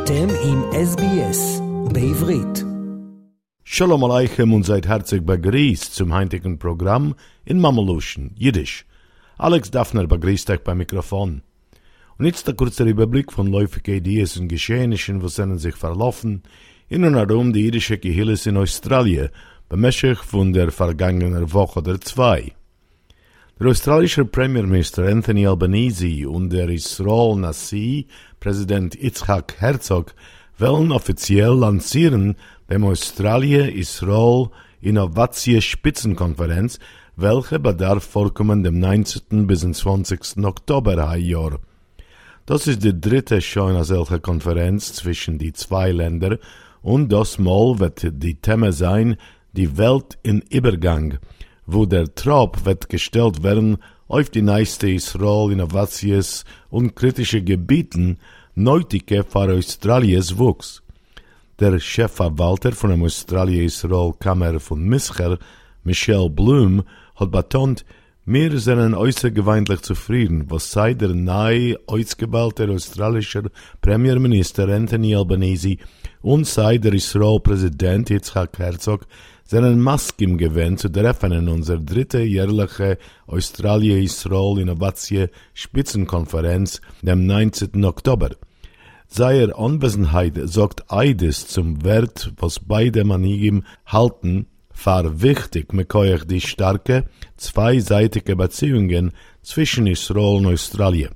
אתם עם SBS בעברית. Shalom Aleichem und seid herzlich begrüßt zum heutigen Programm in Mameluschen, Jiddisch. Alex Daffner begrüßt euch beim Mikrofon. Und jetzt der kurze Überblick von läufigen Ideen und Geschehnissen, was sind sich verlaufen, in und herum die jüdische Gehilles in Australien, bemäßig von der vergangenen Woche oder zwei. Der australische Premierminister Anthony Albanese und der Israel Nasi, Präsident Yitzhak Herzog, wollen offiziell lancieren dem Australie-Israel Innovatie Spitzenkonferenz, welche bedarf vorkommen dem 19. bis 20. Oktober Jahr. Das ist die dritte schon solche Konferenz zwischen die zwei Länder und das Mal wird die Thema sein, die Welt in Übergang – wo der Trop wird gestellt werden auf die nächste Israel Innovations und kritische Gebieten nötige für Australiens Wuchs. Der Chefverwalter von der Australie-Israel Kammer von Mischer, Michelle Bloom, hat betont, wir sind äußergewöhnlich zufrieden, was sei der neu ausgewählte australische Premierminister Anthony Albanese und sei der Israel-Präsident Yitzhak Herzog seinen Maskim gewähnt zu treffen in unser dritte jährliche Australie-Israel Innovatie Spitzenkonferenz dem 19. Oktober. Seine Anwesenheit sorgt eides zum Wert, was beide Manigim halten, war wichtig mit euch die starke, zweiseitige Beziehungen zwischen Israel und Australien.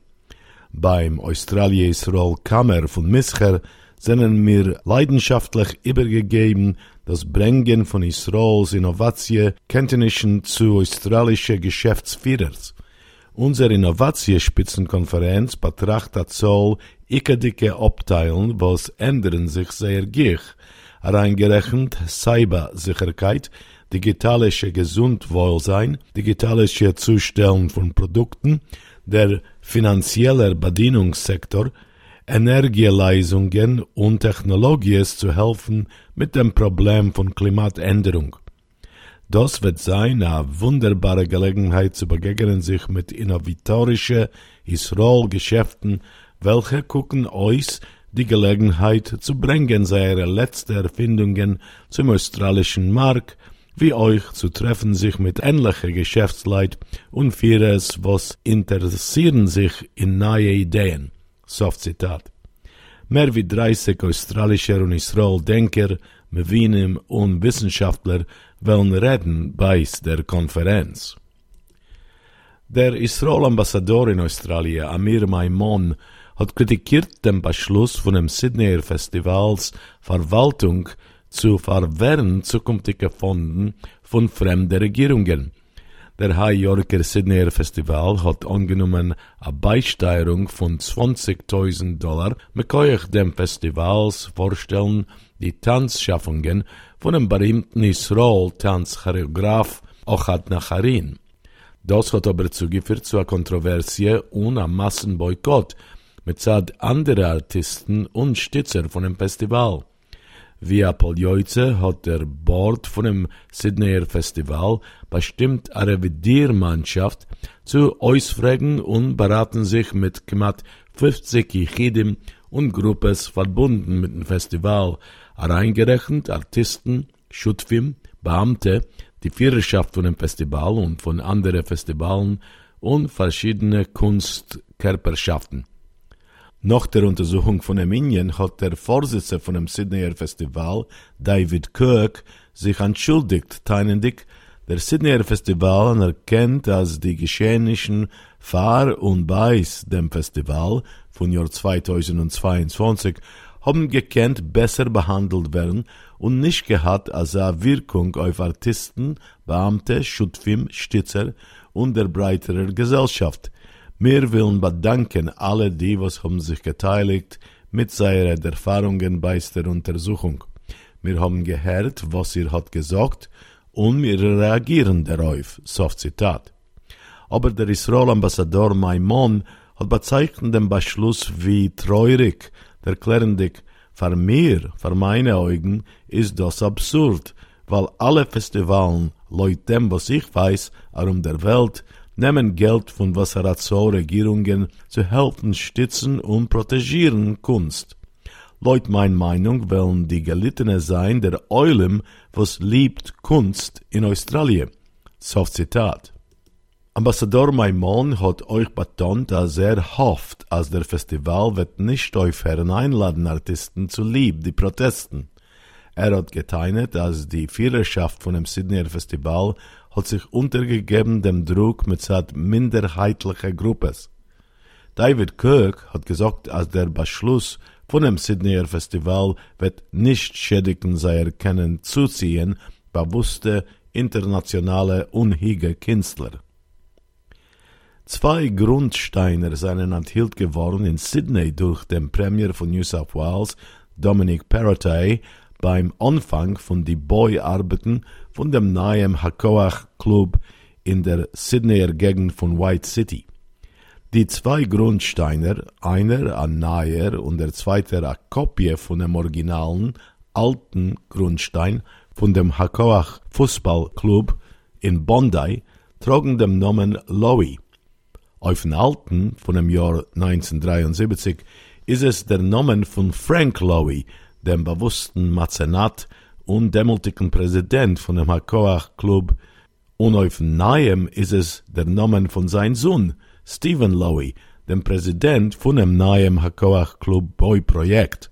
Beim Australie-Israel-Kammer von Mischer sind mir leidenschaftlich übergegeben das Bringen von Israels Innovatie Kenntnissen zu australische Geschäftsführers. Unsere Innovatie-Spitzenkonferenz betrachtet soll ikedicke Abteilen, was ändern sich sehr gich, reingerechnet Cybersicherheit, digitalische Gesundwohlsein, digitalische Zustellen von Produkten, der finanzielle Bedienungssektor, Energieleistungen und Technologien zu helfen mit dem Problem von Klimaänderung. Das wird sein eine wunderbare Gelegenheit zu begegnen sich mit innovatorischen Israel-Geschäften, welche gucken euch die Gelegenheit zu bringen, seine letzte Erfindungen zum australischen Markt, wie euch zu treffen sich mit ähnlichen Geschäftsleit und Führers, was interessieren sich in neue Ideen. Soft Zitat. Mehr wie 30 australischer und Israel-Denker, Mevinim und Wissenschaftler wollen reden bei der Konferenz. Der Israel-Ambassador in Australien, Amir Maimon, hat kritikiert den Beschluss von dem Sydneyer Festivals Verwaltung zu verwehren zukünftige Fonden von fremden Regierungen – der High Yorker Sydney Festival hat angenommen a Beisteuerung von 20.000 Dollar mit euch dem Festivals vorstellen die Tanzschaffungen von dem berühmten Israel-Tanzchoreograf Ochad Nacharin. Das hat aber zugeführt zu einer Kontroversie und einem Massenboykott mit Zeit anderer Artisten und Stützer von dem Festival. Via Poljoice hat der Board von dem Sydneyer Festival bestimmt eine Revidiermannschaft zu ausfragen und beraten sich mit knapp 50 Yichidim und Gruppes verbunden mit dem Festival, reingerechnet Artisten, Schutfim, Beamte, die Führerschaft von dem Festival und von anderen Festivalen und verschiedene Kunstkörperschaften. Nach der Untersuchung von Armenien hat der Vorsitzende von dem Sydneyer Festival, David Kirk, sich entschuldigt, teilendig, der Sydneyer Festival anerkennt, dass die Geschehnischen vor und bei dem Festival von Jahr 2022 haben gekannt besser behandelt werden und nicht gehabt als eine Wirkung auf Artisten, Beamte, Schutfim, Stützer und der breiteren Gesellschaft. Wir wollen bedanken alle die, was haben sich geteiligt mit seinen Erfahrungen bei der Untersuchung. Wir haben gehört, was ihr hat gesagt und wir reagieren darauf. Soft Zitat. Aber der Israel-Ambassador Maimon hat bezeichnet den Beschluss wie treurig, erklärendig, für mir, für meine Augen, ist das absurd, weil alle Festivalen, laut dem, was ich weiß, um der Welt, nehmen Geld von Wasserazzo-Regierungen zu helfen, stützen und protegieren Kunst. Laut mein Meinung wollen die Gelittene sein der Eulim, was liebt Kunst in Australien. Soft Zitat. Ambassador Maimon hat euch betont, dass er hofft, als der Festival wird nicht aufhören einladen, Artisten zu lieb, die Protesten. Er hat geteilt, dass die Führerschaft von dem Sydneyer Festival hat sich untergegeben dem Druck mit seiner minderheitlichen Gruppes. David Kirk hat gesagt, als der Beschluss von dem Sydneyer Festival wird nicht schädigen sei erkennen zuziehen, bewusste internationale unhige Künstler. Zwei Grundsteiner seien enthielt geworden in Sydney durch den Premier von New South Wales, Dominic Perrottet, beim Anfang von die Boy-Arbeiten von dem neuen Hakoach Club in der Sydneyer Gegend von White City. Die zwei Grundsteiner, einer ein neuer und der zweite eine Kopie von dem originalen alten Grundstein von dem Hakoach Fußballclub in Bondi, trugen den Namen Lowy. Auf den alten von dem Jahr 1973 ist es der Name von Frank Lowy, dem bewussten Mazenat und demütigen Präsident von dem Hakoach Club, und auf neuen ist es der Name von seinem Sohn, Stephen Lowy, dem Präsident von dem neuen Hakoach Club Boy Projekt.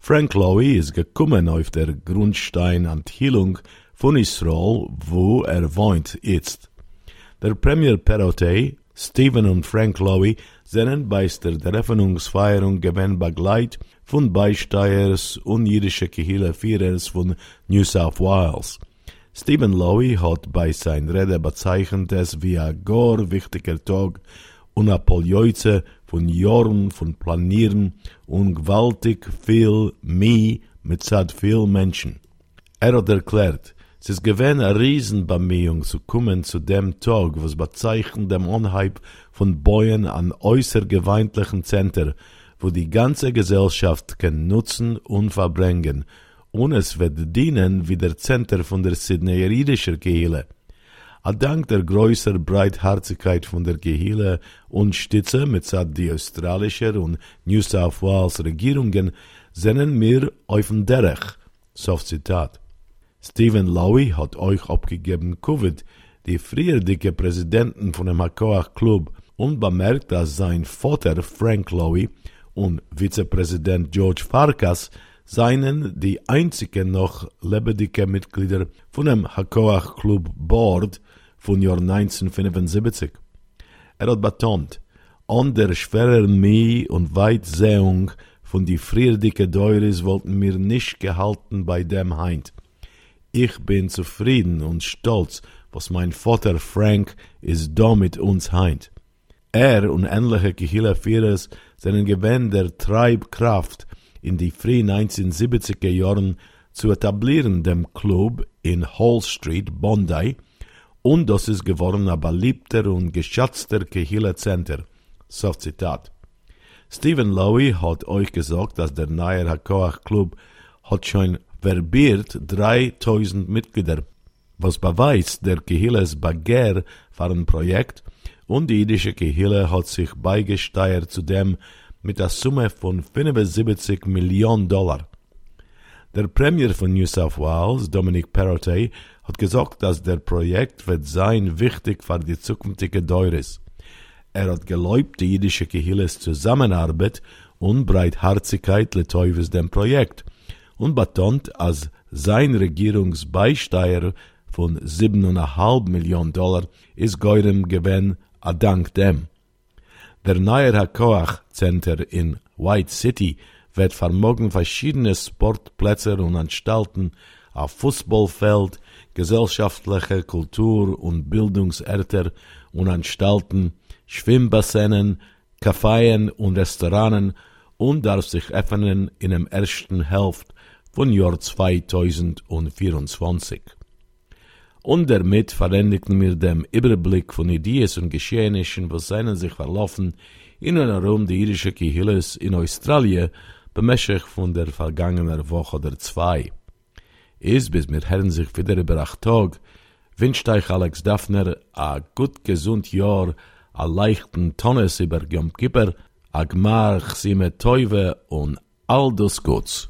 Frank Lowy ist gekommen auf der Grundstein Antheilung von Israel, wo er wohnt jetzt. Der Premier Perrottet Stephen und Frank Lowy sind bei der Eröffnungsfeierung gewinn begleit von Beisteuers und jüdische Kehille-Führers von New South Wales. Stephen Lowy hat bei sein Rede bezeichnet es wie ein gar wichtiger Tag und ein Poljöze von Jahren von Planieren und gewaltig viel mehr mit sad viel Menschen. Er hat erklärt, es ist gewähne eine Riesenbemühung zu kommen zu dem Tag, was bezeichnet dem Unhype von Bäuen an äußergeweintlichen Zentren, wo die ganze Gesellschaft kann nutzen und verbringen, und es wird dienen wie der Zentrum von der Sydneyer jüdischer Kehle. A dank der größer Breitherzigkeit von der Kehle und Stütze mit die australische und New South Wales Regierungen sind wir auf dem Derech. Soft Zitat. Stephen Lowy hat euch abgegeben Covid, die früher dicke Präsidenten von dem Hakoach Club, und bemerkt, dass sein Vater Frank Lowy und Vizepräsident George Farkas seien die einzigen noch lebendige Mitglieder von dem Hakoach Club Board von Jahr 1975. Er hat betont, an der schweren Mie und Weitsehung von die frierdicke Deures wollten mir nicht gehalten bei dem Heint. Ich bin zufrieden und stolz, was mein Vater Frank ist da mit uns heint. Er und ähnliche Kehila-Führers sind gewähnt der Treibkraft in die frühen 1970er Jahren zu etablieren dem Club in Hall Street, Bondi, und das ist geworden ein beliebter und geschätzter Kehila-Center. So Zitat. Stephen Lowy hat euch gesagt, dass der neue Hakoach Club hat schon verbiert 3000 Mitglieder, was beweist der Kehilles Bagger für ein Projekt und die jüdische Kehille hat sich beigesteuert zu dem mit der Summe von 75 Millionen Dollar. Der Premier von New South Wales, Dominic Perrottet, hat gesagt, dass der Projekt wird sein wichtig für die zukünftige Deures. Er hat geläubt, die jüdische Kehilles Zusammenarbeit und Breitherzigkeit Letoives dem Projekt und betont, als sein Regierungsbeisteuer von 7,5 Millionen Dollar ist geurem Gewinn a dank dem. Der neue Hakoach Center in White City wird vermogen verschiedene Sportplätze und Anstalten auf Fußballfeld, gesellschaftliche Kultur- und Bildungserter und Anstalten, Schwimmbassinen, Caféen und Restauranten und darf sich öffnen in der ersten Hälfte von Jahr 2024. Und damit verändigten wir dem Überblick von Ideen und Geschehnissen, was seinen sich verlaufen in und herum die irische Kihilles in Australien bemächtig von der vergangenen Woche oder zwei. Ist bis mir hören sich wieder über acht Tag, wünscht euch Alex Daphner a gut gesund Jahr, a leichten Tonnes über Yom Kippur, a gmar chsime Teuve und all das Gutes.